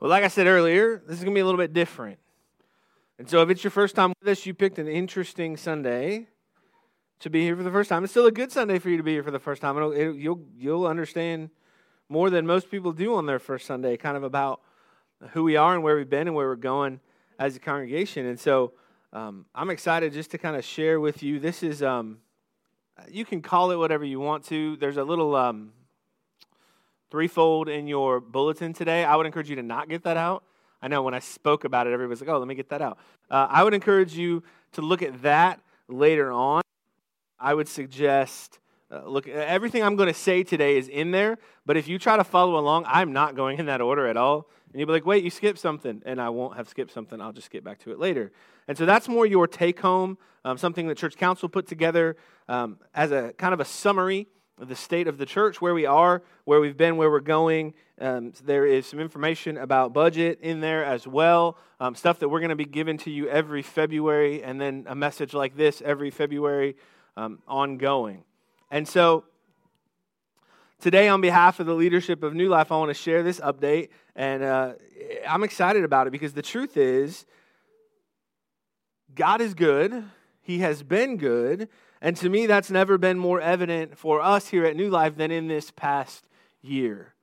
Well, like I said earlier, this is going to be a little bit different. And so if it's your first time with us, you picked an interesting Sunday to be here for the first time. It's still a good Sunday for you to be here for the first time. It'll, it, you'll, you'll understand more than most people do on their first Sunday, kind of about who we are and where we've been and where we're going as a congregation. And so um, I'm excited just to kind of share with you. This is, um, you can call it whatever you want to. There's a little um, threefold in your bulletin today. I would encourage you to not get that out. I know when I spoke about it, everybody was like, oh, let me get that out. Uh, I would encourage you to look at that later on. I would suggest. Uh, look, everything I'm going to say today is in there, but if you try to follow along, I'm not going in that order at all. And you'll be like, wait, you skipped something. And I won't have skipped something. I'll just get back to it later. And so that's more your take home, um, something that church council put together um, as a kind of a summary the state of the church, where we are, where we've been, where we're going. Um, there is some information about budget in there as well, um, stuff that we're going to be giving to you every February, and then a message like this every February um, ongoing. And so today, on behalf of the leadership of New Life, I want to share this update, and uh, I'm excited about it because the truth is, God is good, He has been good and to me, that's never been more evident for us here at New Life than in this past year.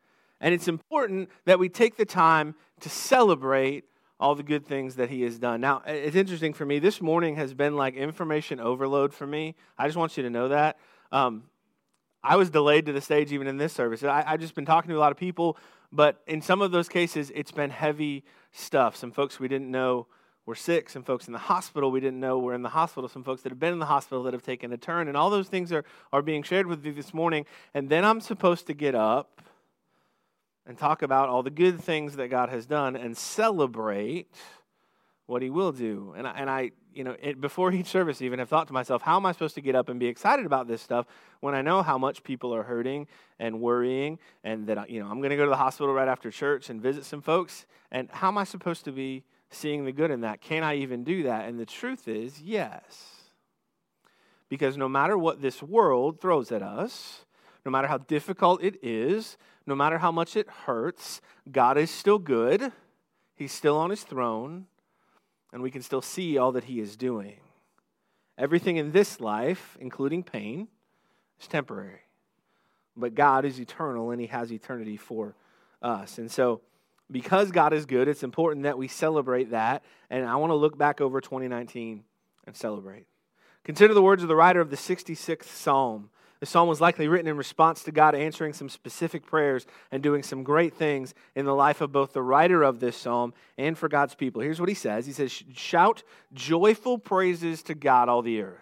And it's important that we take the time to celebrate all the good things that he has done. Now, it's interesting for me. This morning has been like information overload for me. I just want you to know that. Um, I was delayed to the stage even in this service. I, I've just been talking to a lot of people, but in some of those cases, it's been heavy stuff. Some folks we didn't know were sick, some folks in the hospital we didn't know were in the hospital, some folks that have been in the hospital that have taken a turn, and all those things are, are being shared with you this morning. And then I'm supposed to get up and talk about all the good things that God has done and celebrate what He will do. And I, and I you know, it, before each service, even have thought to myself, how am I supposed to get up and be excited about this stuff when I know how much people are hurting and worrying, and that you know I'm going to go to the hospital right after church and visit some folks, and how am I supposed to be seeing the good in that. Can I even do that? And the truth is, yes. Because no matter what this world throws at us, no matter how difficult it is, no matter how much it hurts, God is still good. He's still on his throne, and we can still see all that he is doing. Everything in this life, including pain, is temporary. But God is eternal, and he has eternity for us. And so, because God is good, it's important that we celebrate that. And I want to look back over 2019 and celebrate. Consider the words of the writer of the 66th Psalm. The psalm was likely written in response to God answering some specific prayers and doing some great things in the life of both the writer of this psalm and for God's people. Here's what he says He says, Shout joyful praises to God, all the earth.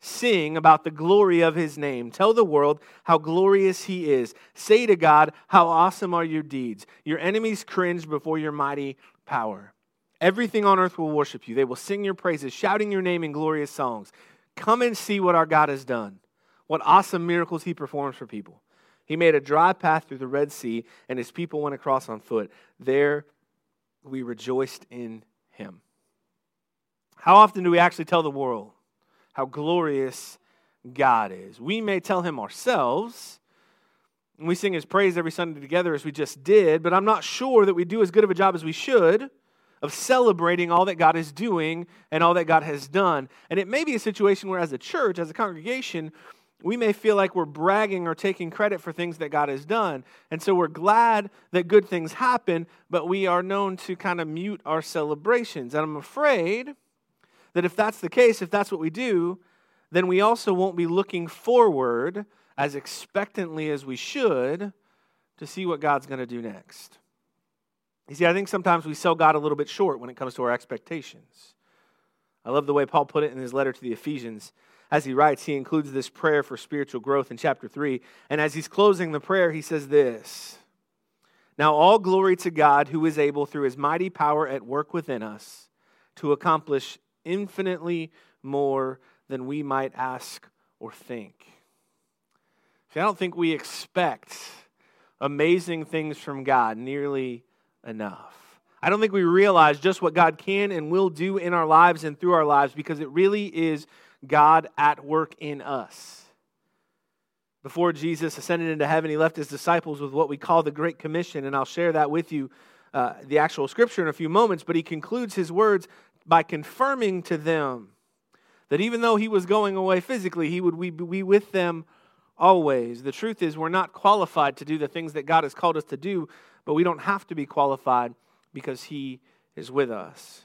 Sing about the glory of his name. Tell the world how glorious he is. Say to God, How awesome are your deeds. Your enemies cringe before your mighty power. Everything on earth will worship you. They will sing your praises, shouting your name in glorious songs. Come and see what our God has done, what awesome miracles he performs for people. He made a dry path through the Red Sea, and his people went across on foot. There we rejoiced in him. How often do we actually tell the world? How glorious God is. We may tell him ourselves, and we sing his praise every Sunday together as we just did, but I'm not sure that we do as good of a job as we should of celebrating all that God is doing and all that God has done. And it may be a situation where, as a church, as a congregation, we may feel like we're bragging or taking credit for things that God has done. And so we're glad that good things happen, but we are known to kind of mute our celebrations. And I'm afraid that if that's the case, if that's what we do, then we also won't be looking forward as expectantly as we should to see what God's going to do next. You see, I think sometimes we sell God a little bit short when it comes to our expectations. I love the way Paul put it in his letter to the Ephesians. As he writes, he includes this prayer for spiritual growth in chapter 3. And as he's closing the prayer, he says this Now, all glory to God who is able, through his mighty power at work within us, to accomplish infinitely more than we might ask or think. See, I don't think we expect amazing things from God nearly enough. I don't think we realize just what God can and will do in our lives and through our lives because it really is God at work in us. Before Jesus ascended into heaven, he left his disciples with what we call the Great Commission, and I'll share that with you uh, the actual scripture in a few moments, but he concludes his words by confirming to them that even though he was going away physically, he would be with them always. The truth is, we're not qualified to do the things that God has called us to do, but we don't have to be qualified because he is with us.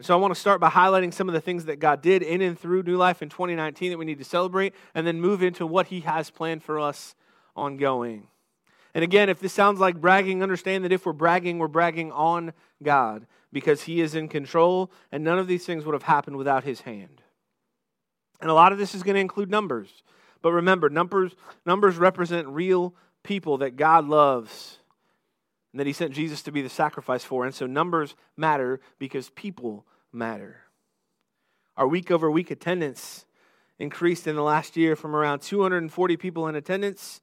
So I want to start by highlighting some of the things that God did in and through New Life in 2019 that we need to celebrate, and then move into what He has planned for us ongoing. And again, if this sounds like bragging, understand that if we're bragging, we're bragging on God because He is in control, and none of these things would have happened without His hand. And a lot of this is going to include numbers. But remember, numbers, numbers represent real people that God loves and that He sent Jesus to be the sacrifice for. And so numbers matter because people matter. Our week over week attendance increased in the last year from around 240 people in attendance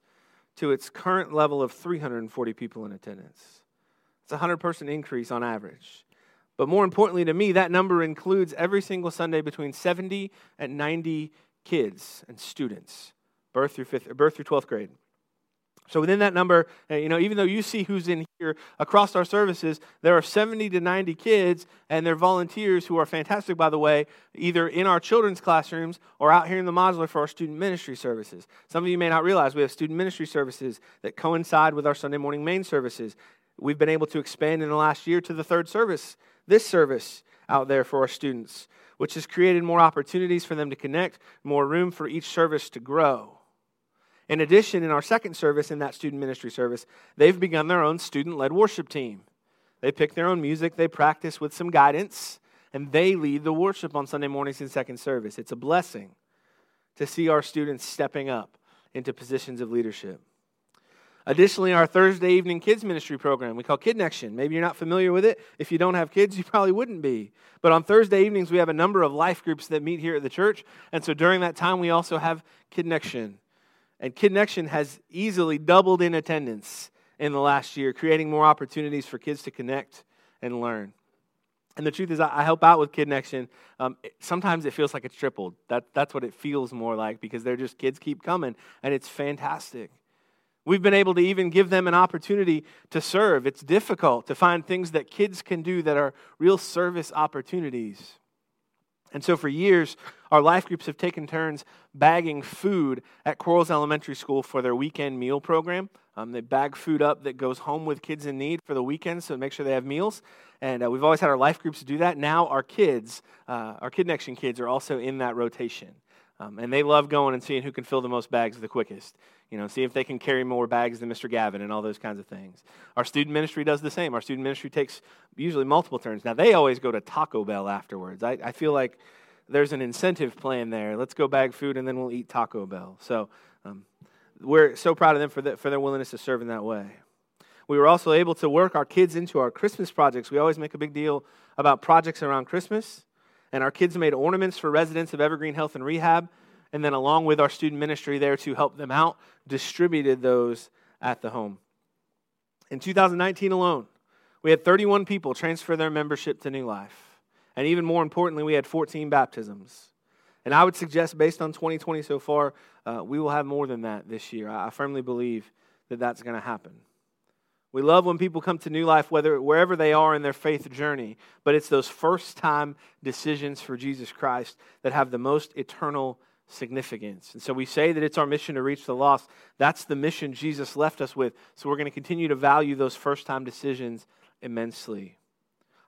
to its current level of 340 people in attendance. It's a 100 person increase on average. But more importantly to me, that number includes every single Sunday between 70 and 90 kids and students, birth through, fifth, birth through 12th grade. So within that number, uh, you know, even though you see who's in here across our services, there are 70 to 90 kids and they're volunteers who are fantastic, by the way, either in our children's classrooms or out here in the modular for our student ministry services. Some of you may not realize we have student ministry services that coincide with our Sunday morning main services. We've been able to expand in the last year to the third service, this service out there for our students, which has created more opportunities for them to connect, more room for each service to grow. In addition, in our second service, in that student ministry service, they've begun their own student led worship team. They pick their own music, they practice with some guidance, and they lead the worship on Sunday mornings in second service. It's a blessing to see our students stepping up into positions of leadership. Additionally, our Thursday evening kids ministry program we call Kidnection. Maybe you're not familiar with it. If you don't have kids, you probably wouldn't be. But on Thursday evenings, we have a number of life groups that meet here at the church. And so during that time, we also have Kidnection. And Kidnection has easily doubled in attendance in the last year, creating more opportunities for kids to connect and learn. And the truth is, I help out with Kidnection. Um, sometimes it feels like it's tripled. That, that's what it feels more like because they're just kids keep coming, and it's fantastic. We've been able to even give them an opportunity to serve. It's difficult to find things that kids can do that are real service opportunities. And so, for years, our life groups have taken turns bagging food at Quarles Elementary School for their weekend meal program. Um, they bag food up that goes home with kids in need for the weekend, so make sure they have meals. And uh, we've always had our life groups do that. Now, our kids, uh, our Kidnection kids, are also in that rotation. Um, and they love going and seeing who can fill the most bags the quickest. You know, see if they can carry more bags than Mr. Gavin and all those kinds of things. Our student ministry does the same. Our student ministry takes usually multiple turns. Now, they always go to Taco Bell afterwards. I, I feel like there's an incentive plan there. Let's go bag food and then we'll eat Taco Bell. So um, we're so proud of them for, the, for their willingness to serve in that way. We were also able to work our kids into our Christmas projects. We always make a big deal about projects around Christmas. And our kids made ornaments for residents of Evergreen Health and Rehab. And then, along with our student ministry there to help them out, distributed those at the home. In 2019 alone, we had 31 people transfer their membership to New Life. And even more importantly, we had 14 baptisms. And I would suggest, based on 2020 so far, uh, we will have more than that this year. I firmly believe that that's going to happen. We love when people come to New Life, whether wherever they are in their faith journey, but it's those first time decisions for Jesus Christ that have the most eternal significance. And so we say that it's our mission to reach the lost. That's the mission Jesus left us with. So we're going to continue to value those first time decisions immensely.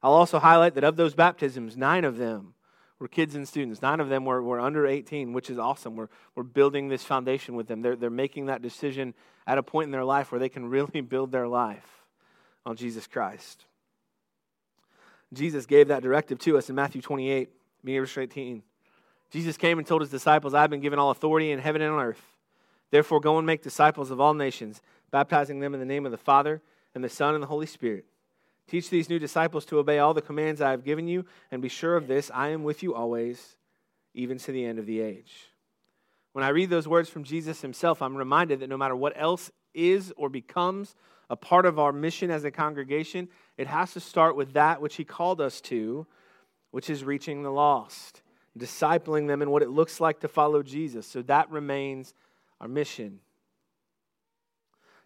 I'll also highlight that of those baptisms, nine of them were kids and students. Nine of them were, were under 18, which is awesome. We're, we're building this foundation with them. They're, they're making that decision at a point in their life where they can really build their life on Jesus Christ. Jesus gave that directive to us in Matthew 28, beginning verse 18. Jesus came and told his disciples, I've been given all authority in heaven and on earth. Therefore, go and make disciples of all nations, baptizing them in the name of the Father, and the Son, and the Holy Spirit. Teach these new disciples to obey all the commands I have given you, and be sure of this I am with you always, even to the end of the age. When I read those words from Jesus himself, I'm reminded that no matter what else is or becomes a part of our mission as a congregation, it has to start with that which he called us to, which is reaching the lost, discipling them in what it looks like to follow Jesus. So that remains our mission.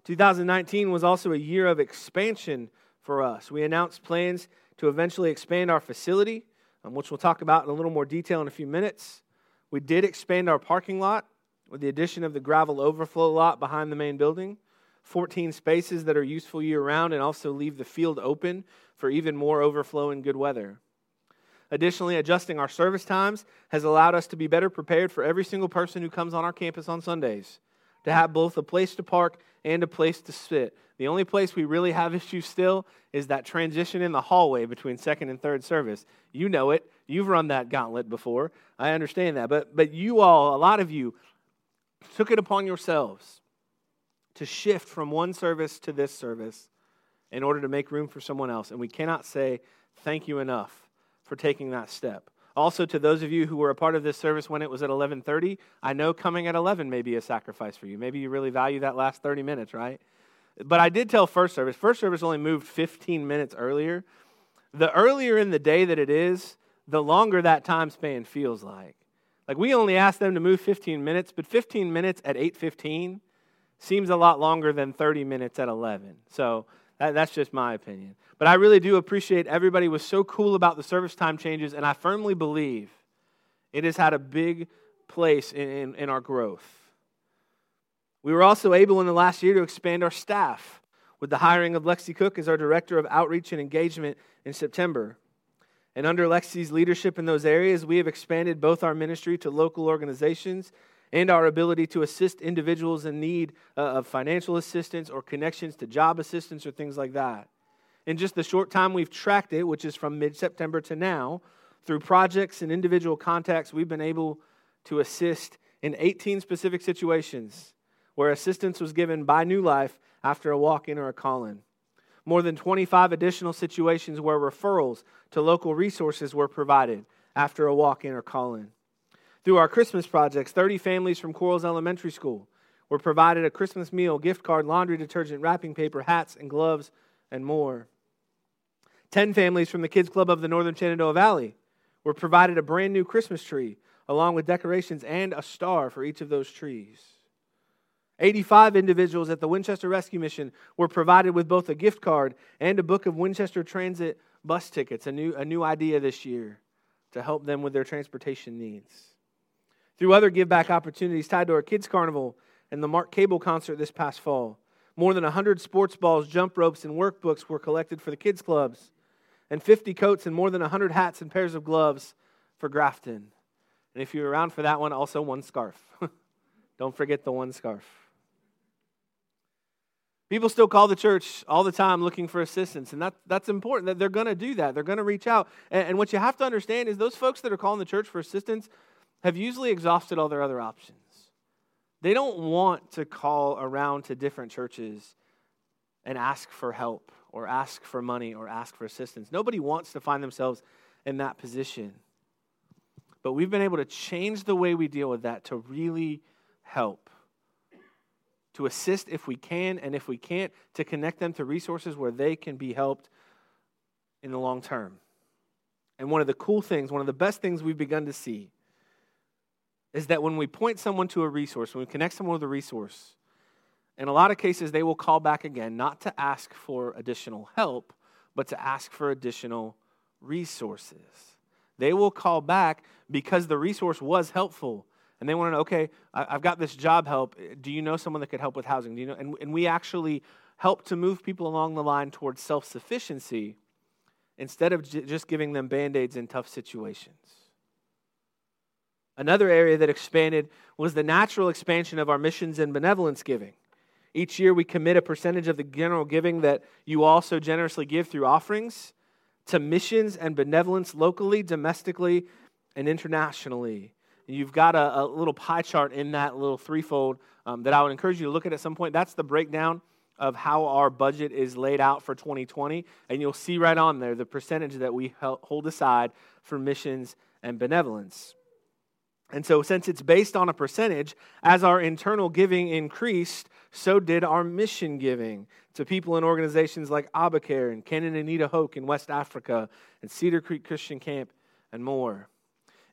2019 was also a year of expansion for us. We announced plans to eventually expand our facility, um, which we'll talk about in a little more detail in a few minutes. We did expand our parking lot with the addition of the gravel overflow lot behind the main building, 14 spaces that are useful year round, and also leave the field open for even more overflow in good weather. Additionally, adjusting our service times has allowed us to be better prepared for every single person who comes on our campus on Sundays, to have both a place to park and a place to sit. The only place we really have issues still is that transition in the hallway between second and third service. You know it. You've run that gauntlet before. I understand that. But, but you all, a lot of you, took it upon yourselves to shift from one service to this service in order to make room for someone else. And we cannot say thank you enough for taking that step. Also, to those of you who were a part of this service when it was at 11:30, I know coming at 11 may be a sacrifice for you. Maybe you really value that last 30 minutes, right? But I did tell first service. First service only moved 15 minutes earlier. The earlier in the day that it is, the longer that time span feels like. Like we only asked them to move 15 minutes, but 15 minutes at 8:15 seems a lot longer than 30 minutes at 11. So that, that's just my opinion. But I really do appreciate everybody was so cool about the service time changes, and I firmly believe it has had a big place in, in, in our growth. We were also able in the last year to expand our staff with the hiring of Lexi Cook as our Director of Outreach and Engagement in September. And under Lexi's leadership in those areas, we have expanded both our ministry to local organizations and our ability to assist individuals in need uh, of financial assistance or connections to job assistance or things like that. In just the short time we've tracked it, which is from mid September to now, through projects and individual contacts, we've been able to assist in 18 specific situations where assistance was given by New Life after a walk in or a call in. More than 25 additional situations where referrals to local resources were provided after a walk in or call in. Through our Christmas projects, 30 families from Quarles Elementary School were provided a Christmas meal, gift card, laundry detergent, wrapping paper, hats, and gloves, and more. 10 families from the Kids Club of the Northern Shenandoah Valley were provided a brand new Christmas tree, along with decorations and a star for each of those trees. 85 individuals at the Winchester Rescue Mission were provided with both a gift card and a book of Winchester Transit bus tickets, a new, a new idea this year to help them with their transportation needs through other give back opportunities tied to our Kids Carnival and the Mark Cable concert this past fall. More than 100 sports balls, jump ropes, and workbooks were collected for the kids' clubs, and 50 coats and more than 100 hats and pairs of gloves for Grafton. And if you're around for that one, also one scarf. Don't forget the one scarf. People still call the church all the time looking for assistance, and that, that's important that they're going to do that. They're going to reach out. And, and what you have to understand is those folks that are calling the church for assistance, have usually exhausted all their other options. They don't want to call around to different churches and ask for help or ask for money or ask for assistance. Nobody wants to find themselves in that position. But we've been able to change the way we deal with that to really help. To assist if we can, and if we can't, to connect them to resources where they can be helped in the long term. And one of the cool things, one of the best things we've begun to see is that when we point someone to a resource, when we connect someone with a resource, in a lot of cases, they will call back again, not to ask for additional help, but to ask for additional resources. They will call back because the resource was helpful. And they want to know, okay, I've got this job help. Do you know someone that could help with housing? Do you know? And, and we actually help to move people along the line towards self sufficiency instead of j- just giving them band aids in tough situations. Another area that expanded was the natural expansion of our missions and benevolence giving. Each year, we commit a percentage of the general giving that you also generously give through offerings to missions and benevolence locally, domestically, and internationally. You've got a, a little pie chart in that little threefold um, that I would encourage you to look at at some point. That's the breakdown of how our budget is laid out for 2020. And you'll see right on there the percentage that we hold aside for missions and benevolence. And so, since it's based on a percentage, as our internal giving increased, so did our mission giving to people and organizations like Abacare and Ken and Anita Hoke in West Africa and Cedar Creek Christian Camp and more.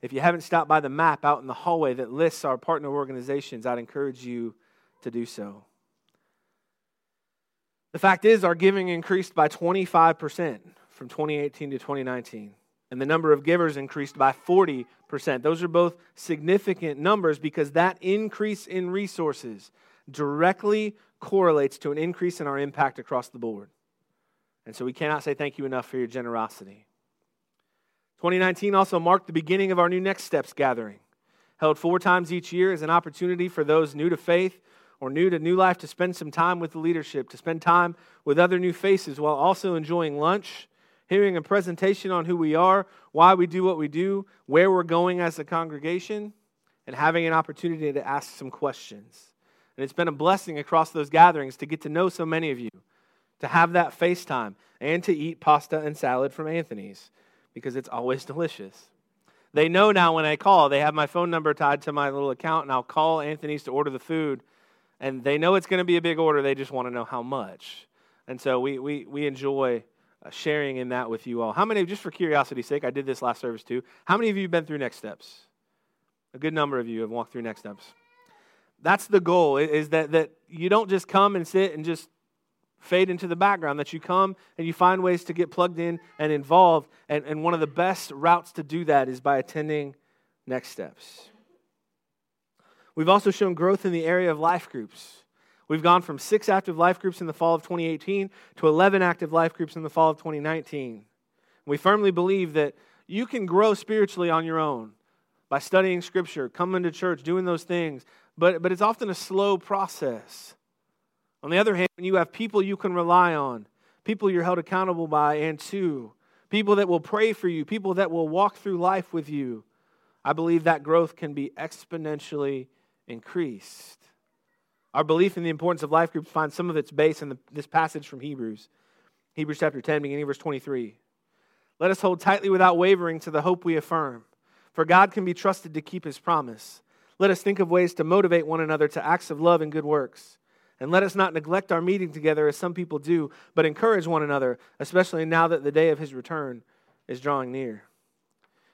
If you haven't stopped by the map out in the hallway that lists our partner organizations, I'd encourage you to do so. The fact is, our giving increased by 25% from 2018 to 2019, and the number of givers increased by 40%. Those are both significant numbers because that increase in resources directly correlates to an increase in our impact across the board. And so we cannot say thank you enough for your generosity. 2019 also marked the beginning of our new Next Steps gathering, held four times each year as an opportunity for those new to faith or new to New Life to spend some time with the leadership, to spend time with other new faces while also enjoying lunch, hearing a presentation on who we are, why we do what we do, where we're going as a congregation, and having an opportunity to ask some questions. And it's been a blessing across those gatherings to get to know so many of you, to have that FaceTime, and to eat pasta and salad from Anthony's because it's always delicious. They know now when I call, they have my phone number tied to my little account, and I'll call Anthony's to order the food. And they know it's going to be a big order, they just want to know how much. And so we, we, we enjoy Uh, sharing in that with you all. How many, just for curiosity's sake, I did this last service too. How many of you have been through Next Steps? A good number of you have walked through Next Steps. That's the goal, is that, that you don't just come and sit and just fade into the background, that you come and you find ways to get plugged in and involved. And, and one of the best routes to do that is by attending Next Steps. We've also shown growth in the area of life groups. We've gone from six active life groups in the fall of 2018 to 11 active life groups in the fall of 2019. We firmly believe that you can grow spiritually on your own by studying Scripture, coming to church, doing those things, but, but it's often a slow process. On the other hand, when you have people you can rely on, people you're held accountable by and to, people that will pray for you, people that will walk through life with you, I believe that growth can be exponentially increased. Our belief in the importance of life groups finds some of its base in the, this passage from Hebrews. Hebrews chapter 10, beginning verse 23. Let us hold tightly without wavering to the hope we affirm, for God can be trusted to keep his promise. Let us think of ways to motivate one another to acts of love and good works. And let us not neglect our meeting together as some people do, but encourage one another, especially now that the day of his return is drawing near.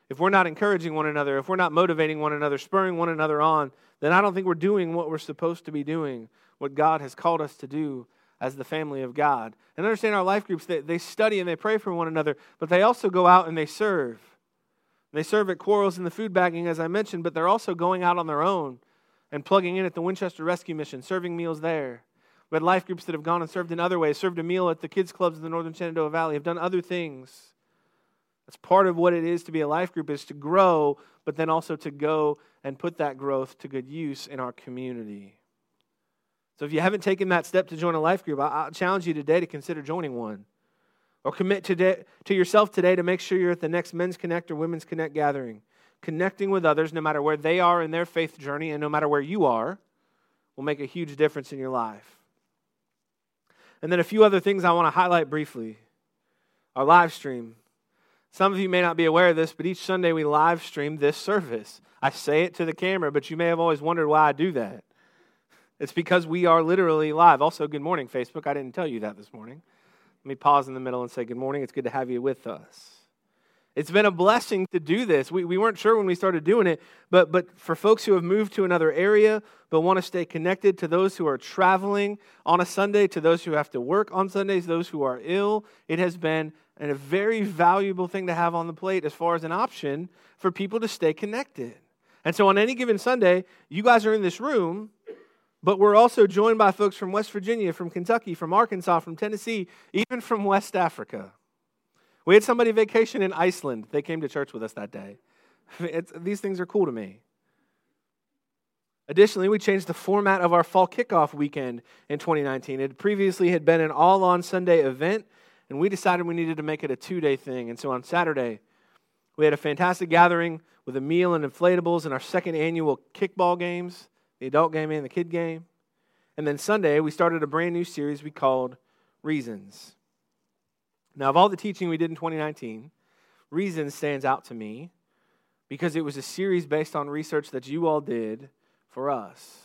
If we're not encouraging one another, if we're not motivating one another, spurring one another on, then I don't think we're doing what we're supposed to be doing, what God has called us to do as the family of God. And understand our life groups, they, they study and they pray for one another, but they also go out and they serve. They serve at Quarles and the food bagging, as I mentioned, but they're also going out on their own and plugging in at the Winchester Rescue Mission, serving meals there. We had life groups that have gone and served in other ways, served a meal at the kids' clubs in the northern Shenandoah Valley, have done other things. That's part of what it is to be a life group is to grow, but then also to go and put that growth to good use in our community. So if you haven't taken that step to join a life group, I, will challenge you today to consider joining one. Or commit today, to yourself today to make sure you're at the next Men's Connect or Women's Connect gathering connecting with others, no matter where they are in their faith journey and no matter where you are, will make a huge difference in your life. And then a few other things I want to highlight briefly. Our live stream. Some of you may not be aware of this, but each Sunday we live stream this service. I say it to the camera, but you may have always wondered why I do that. It's because we are literally live. Also, good morning, Facebook. I didn't tell you that this morning. Let me pause in the middle and say, Good morning. It's good to have you with us. It's been a blessing to do this. We, we weren't sure when we started doing it, but, but for folks who have moved to another area but want to stay connected, to those who are traveling on a Sunday, to those who have to work on Sundays, those who are ill, it has been a very valuable thing to have on the plate as far as an option for people to stay connected. And so on any given Sunday, you guys are in this room, but we're also joined by folks from West Virginia, from Kentucky, from Arkansas, from Tennessee, even from West Africa. We had somebody vacation in Iceland. They came to church with us that day. It's, these things are cool to me. Additionally, we changed the format of our fall kickoff weekend in 2019. It previously had been an all on Sunday event, and we decided we needed to make it a two day thing. And so on Saturday, we had a fantastic gathering with a meal and inflatables and our second annual kickball games the adult game and the kid game. And then Sunday, we started a brand new series we called Reasons. Now, of all the teaching we did in 2019, Reason stands out to me because it was a series based on research that you all did for us.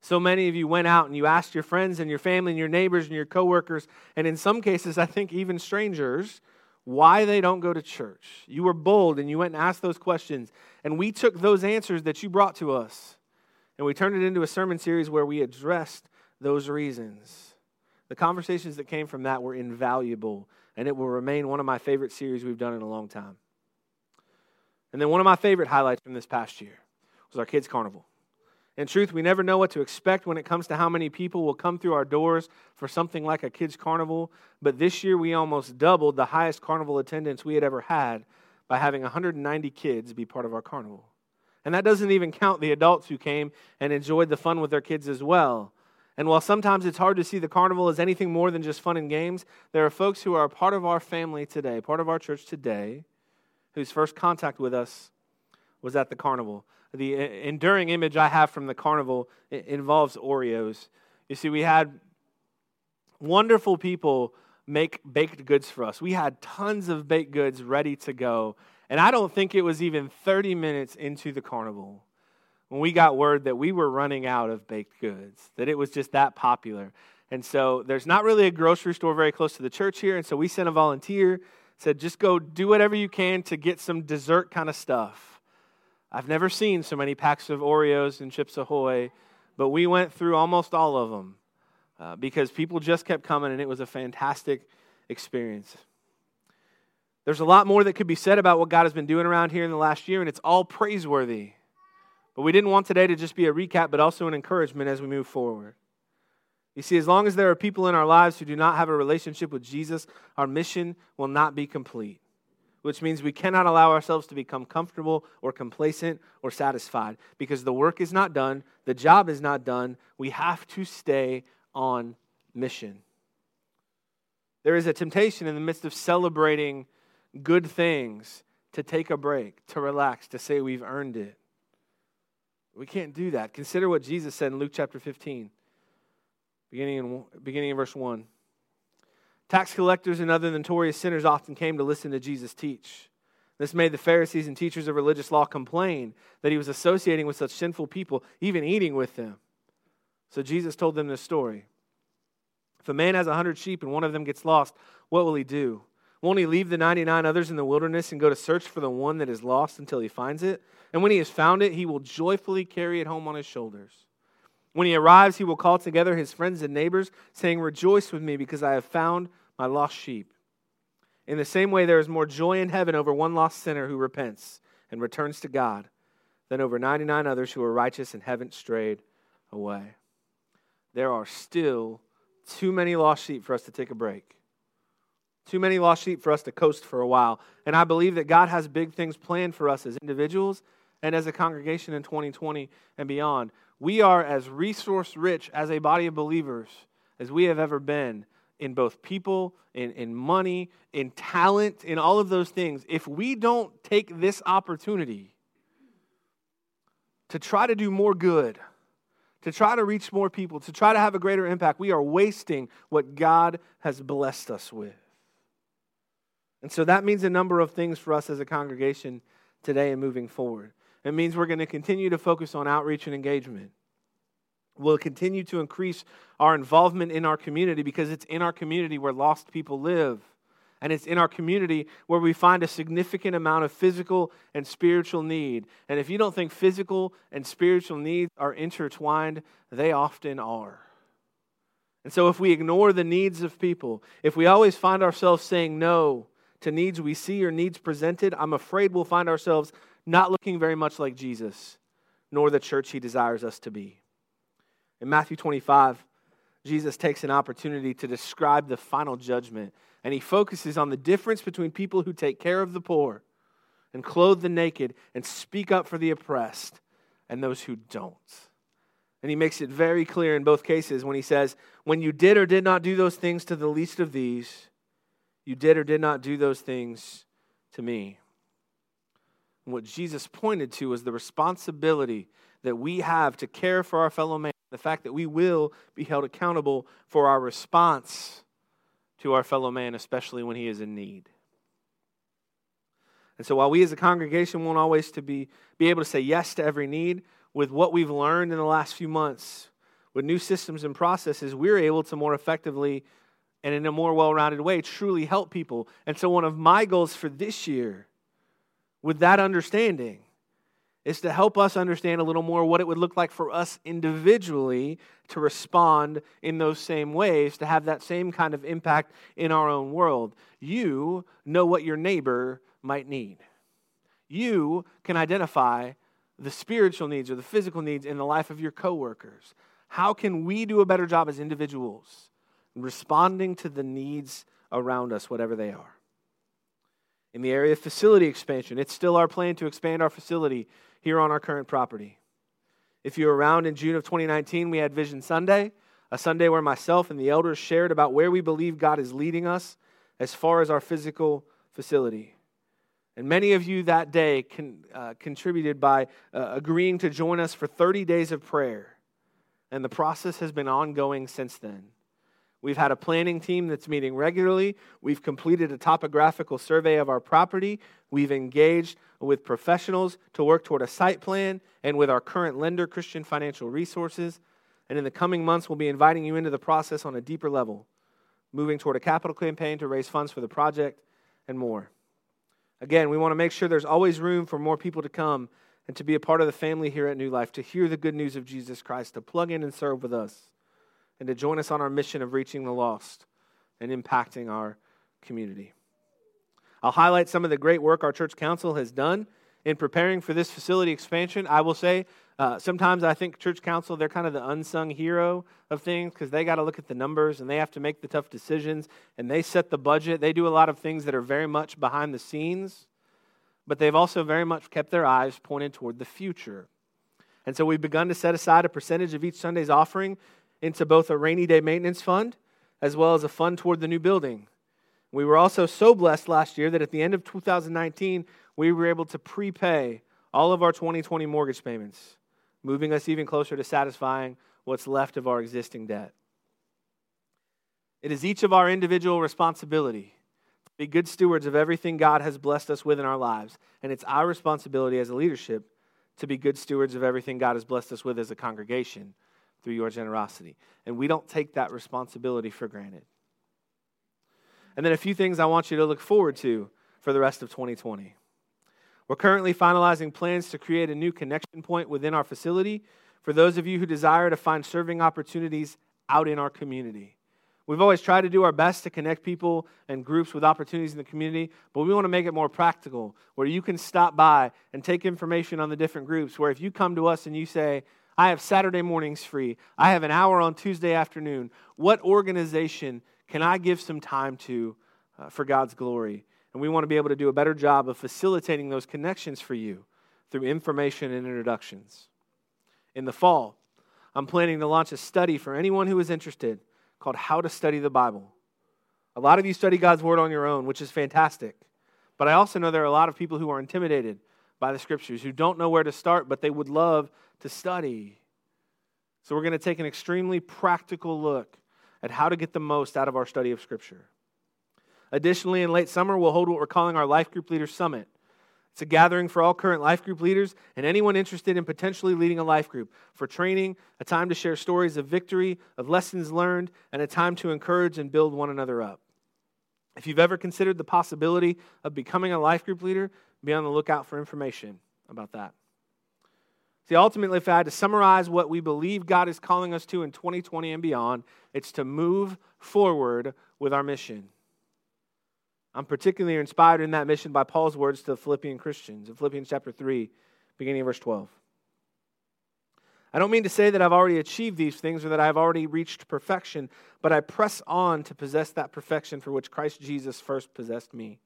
So many of you went out and you asked your friends and your family and your neighbors and your coworkers, and in some cases, I think even strangers, why they don't go to church. You were bold and you went and asked those questions, and we took those answers that you brought to us and we turned it into a sermon series where we addressed those reasons. The conversations that came from that were invaluable, and it will remain one of my favorite series we've done in a long time. And then one of my favorite highlights from this past year was our kids' carnival. In truth, we never know what to expect when it comes to how many people will come through our doors for something like a kids' carnival. But this year, we almost doubled the highest carnival attendance we had ever had by having 190 kids be part of our carnival. And that doesn't even count the adults who came and enjoyed the fun with their kids as well. And while sometimes it's hard to see the carnival as anything more than just fun and games, there are folks who are part of our family today, part of our church today, whose first contact with us was at the carnival the enduring image I have from the carnival involves Oreos. You see, we had wonderful people make baked goods for us. We had tons of baked goods ready to go. And I don't think it was even 30 minutes into the carnival when we got word that we were running out of baked goods, that it was just that popular. And so there's not really a grocery store very close to the church here. And so we sent a volunteer, said, just go do whatever you can to get some dessert kind of stuff. I've never seen so many packs of Oreos and Chips Ahoy, but we went through almost all of them uh, because people just kept coming and it was a fantastic experience. There's a lot more that could be said about what God has been doing around here in the last year, and it's all praiseworthy. But we didn't want today to just be a recap, but also an encouragement as we move forward. You see, as long as there are people in our lives who do not have a relationship with Jesus, our mission will not be complete which means we cannot allow ourselves to become comfortable or complacent or satisfied because the work is not done, the job is not done. We have to stay on mission. There is a temptation in the midst of celebrating good things to take a break, to relax, to say we've earned it. We can't do that. Consider what Jesus said in Luke chapter 15, beginning in, beginning in verse 1. Tax collectors and other notorious sinners often came to listen to Jesus teach. This made the Pharisees and teachers of religious law complain that he was associating with such sinful people, even eating with them. So Jesus told them this story. If a man has a hundred sheep and one of them gets lost, what will he do? Won't he leave the 99 others in the wilderness and go to search for the one that is lost until he finds it? And when he has found it, he will joyfully carry it home on his shoulders. When he arrives, he will call together his friends and neighbors, saying, Rejoice with me, because I have found my lost sheep. In the same way, there is more joy in heaven over one lost sinner who repents and returns to God than over 99 others who are righteous and haven't strayed away. There are still too many lost sheep for us to take a break. Too many lost sheep for us to coast for a while. And I believe that God has big things planned for us as individuals and as a congregation in 2020 and beyond. We are as resource rich as a body of believers as we have ever been in both people, in, in money, in talent, in all of those things. If we don't take this opportunity to try to do more good, to try to reach more people, to try to have a greater impact, we are wasting what God has blessed us with. And so that means a number of things for us as a congregation today and moving forward. It means we're going to continue to focus on outreach and engagement. We'll continue to increase our involvement in our community because it's in our community where lost people live. And it's in our community where we find a significant amount of physical and spiritual need. And if you don't think physical and spiritual needs are intertwined, they often are. And so, if we ignore the needs of people, if we always find ourselves saying no to needs we see or needs presented, I'm afraid we'll find ourselves not looking very much like Jesus, nor the church he desires us to be. In Matthew 25, Jesus takes an opportunity to describe the final judgment, and he focuses on the difference between people who take care of the poor and clothe the naked and speak up for the oppressed and those who don't. And he makes it very clear in both cases when he says, When you did or did not do those things to the least of these, you did or did not do those things to me. And what Jesus pointed to was the responsibility that we have to care for our fellow man, the fact that we will be held accountable for our response to our fellow man, especially when he is in need. And so while we as a congregation won't always to be, be able to say yes to every need, with what we've learned in the last few months, with new systems and processes, we're able to more effectively and in a more well rounded way truly help people. And so, one of my goals for this year with that understanding is to help us understand a little more what it would look like for us individually to respond in those same ways, to have that same kind of impact in our own world. You know what your neighbor might need. You can identify the spiritual needs or the physical needs in the life of your coworkers. How can we do a better job as individuals responding to the needs around us, whatever they are? In the area of facility expansion, it's still our plan to expand our facility here on our current property. If you were around in June of 2019, we had Vision Sunday, a Sunday where myself and the elders shared about where we believe God is leading us as far as our physical facility. And many of you that day con, uh, contributed by uh, agreeing to join us for 30 days of prayer. And the process has been ongoing since then. We've had a planning team that's meeting regularly. We've completed a topographical survey of our property. We've engaged with professionals to work toward a site plan and with our current lender, Christian Financial Resources. And in the coming months, we'll be inviting you into the process on a deeper level, moving toward a capital campaign to raise funds for the project and more. Again, we want to make sure there's always room for more people to come and to be a part of the family here at New Life, to hear the good news of Jesus Christ, to plug in and serve with us and to join us on our mission of reaching the lost and impacting our community. I'll highlight some of the great work our church council has done in preparing for this facility expansion. I will say, uh, sometimes I think church council, they're kind of the unsung hero of things because they got to look at the numbers and they have to make the tough decisions and they set the budget. They do a lot of things that are very much behind the scenes, but they've also very much kept their eyes pointed toward the future. And so we've begun to set aside a percentage of each Sunday's offering into both a rainy day maintenance fund as well as a fund toward the new building. We were also so blessed last year that at the end of 2019, we were able to prepay all of our 2020 mortgage payments, moving us even closer to satisfying what's left of our existing debt. It is each of our individual responsibility to be good stewards of everything God has blessed us with in our lives, and it's our responsibility as a leadership to be good stewards of everything God has blessed us with as a congregation through your generosity. And we don't take that responsibility for granted. And then a few things I want you to look forward to for the rest of 2020. We're currently finalizing plans to create a new connection point within our facility for those of you who desire to find serving opportunities out in our community. We've always tried to do our best to connect people and groups with opportunities in the community, but we want to make it more practical where you can stop by and take information on the different groups. Where if you come to us and you say, I have Saturday mornings free. I have an hour on Tuesday afternoon. What organization can I give some time to uh, for God's glory? And we want to be able to do a better job of facilitating those connections for you through information and introductions. In the fall, I'm planning to launch a study for anyone who is interested called How to Study the Bible. A lot of you study God's Word on your own, which is fantastic. But I also know there are a lot of people who are intimidated by the Scriptures, who don't know where to start, but they would love to study. So, we're going to take an extremely practical look at how to get the most out of our study of Scripture. Additionally, in late summer, we'll hold what we're calling our Life Group Leaders Summit. It's a gathering for all current life group leaders and anyone interested in potentially leading a life group for training, a time to share stories of victory, of lessons learned, and a time to encourage and build one another up. If you've ever considered the possibility of becoming a life group leader, be on the lookout for information about that. See, ultimately, if I had to summarize what we believe God is calling us to in 2020 and beyond, it's to move forward with our mission. I'm particularly inspired in that mission by Paul's words to the Philippian Christians in Philippians chapter 3, beginning of verse 12. I don't mean to say that I've already achieved these things or that I've already reached perfection, but I press on to possess that perfection for which Christ Jesus first possessed me.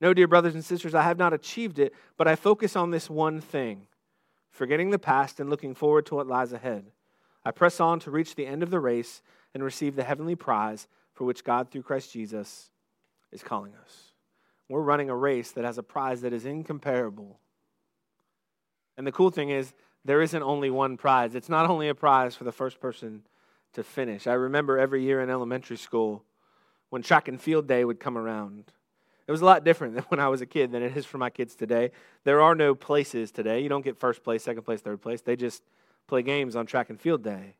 No, dear brothers and sisters, I have not achieved it, but I focus on this one thing forgetting the past and looking forward to what lies ahead. I press on to reach the end of the race and receive the heavenly prize for which God, through Christ Jesus, is calling us. We're running a race that has a prize that is incomparable. And the cool thing is, there isn't only one prize. It's not only a prize for the first person to finish. I remember every year in elementary school when track and field day would come around. It was a lot different than when I was a kid than it is for my kids today. There are no places today. You don't get first place, second place, third place. They just play games on track and field day.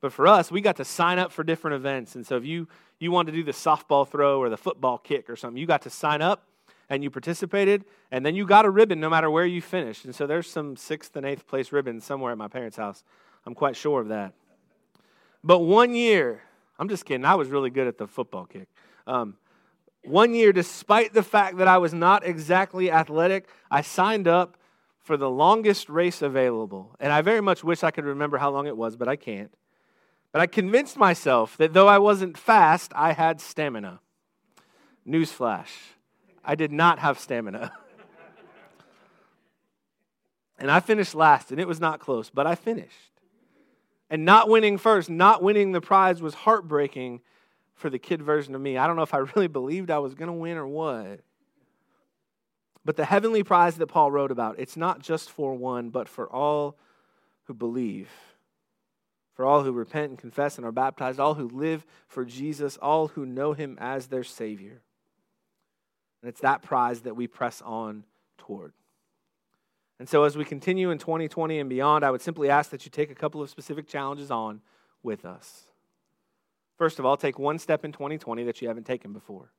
But for us, we got to sign up for different events. And so if you, you wanted to do the softball throw or the football kick or something, you got to sign up and you participated, and then you got a ribbon no matter where you finished. And so there's some sixth and eighth place ribbons somewhere at my parents' house. I'm quite sure of that. But one year, I'm just kidding, I was really good at the football kick. Um, one year, despite the fact that I was not exactly athletic, I signed up for the longest race available. And I very much wish I could remember how long it was, but I can't. But I convinced myself that though I wasn't fast, I had stamina. Newsflash I did not have stamina. and I finished last, and it was not close, but I finished. And not winning first, not winning the prize was heartbreaking for the kid version of me. I don't know if I really believed I was going to win or what. But the heavenly prize that Paul wrote about, it's not just for one, but for all who believe. For all who repent and confess and are baptized, all who live for Jesus, all who know him as their Savior. And it's that prize that we press on toward. And so, as we continue in 2020 and beyond, I would simply ask that you take a couple of specific challenges on with us. First of all, take one step in 2020 that you haven't taken before.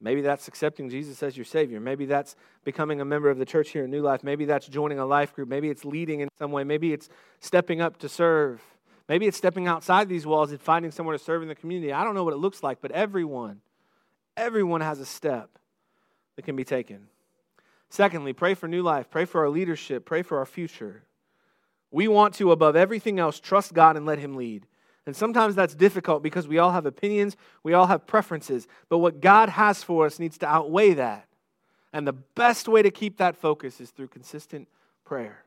Maybe that's accepting Jesus as your Savior. Maybe that's becoming a member of the church here at New Life. Maybe that's joining a life group. Maybe it's leading in some way. Maybe it's stepping up to serve. Maybe it's stepping outside these walls and finding somewhere to serve in the community. I don't know what it looks like, but everyone, everyone has a step that can be taken. Secondly, pray for New Life. Pray for our leadership. Pray for our future. We want to, above everything else, trust God and let Him lead. And sometimes that's difficult because we all have opinions, we all have preferences. But what God has for us needs to outweigh that. And the best way to keep that focus is through consistent prayer.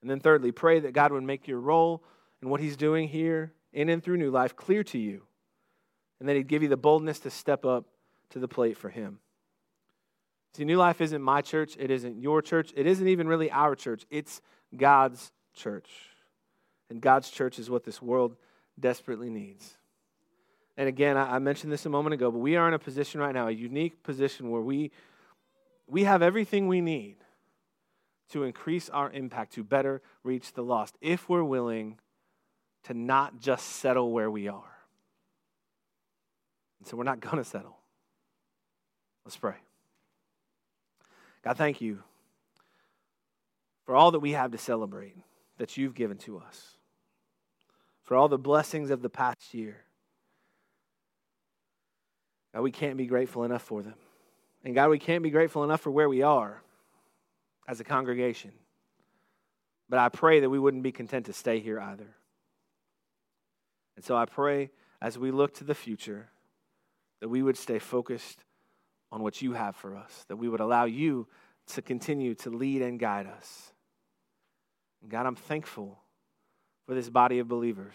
And then, thirdly, pray that God would make your role and what He's doing here in and through New Life clear to you. And that He'd give you the boldness to step up to the plate for Him. See, New Life isn't my church, it isn't your church, it isn't even really our church, it's God's church. And God's church is what this world desperately needs. And again, I mentioned this a moment ago, but we are in a position right now, a unique position where we, we have everything we need to increase our impact, to better reach the lost, if we're willing to not just settle where we are. And so we're not going to settle. Let's pray. God, thank you for all that we have to celebrate that you've given to us, for all the blessings of the past year. God, we can't be grateful enough for them. And God, we can't be grateful enough for where we are as a congregation. But I pray that we wouldn't be content to stay here either. And so I pray as we look to the future that we would stay focused on what you have for us, that we would allow you to continue to lead and guide us. And God, I'm thankful for this body of believers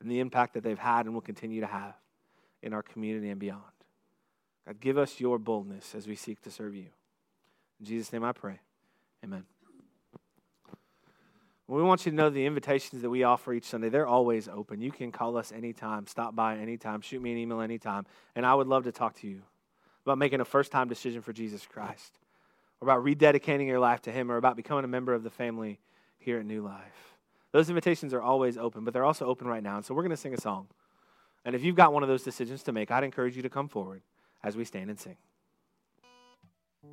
and the impact that they've had and will continue to have in our community and beyond. God, give us your boldness as we seek to serve you. In Jesus' name I pray. Amen. We want you to know the invitations that we offer each Sunday, they're always open. You can call us anytime, stop by anytime, shoot me an email anytime, and I would love to talk to you about making a first time decision for Jesus Christ, or about rededicating your life to Him, or about becoming a member of the family here at New Life. Those invitations are always open, but they're also open right now. And so we're going to sing a song. And if you've got one of those decisions to make, I'd encourage you to come forward as we stand and sing.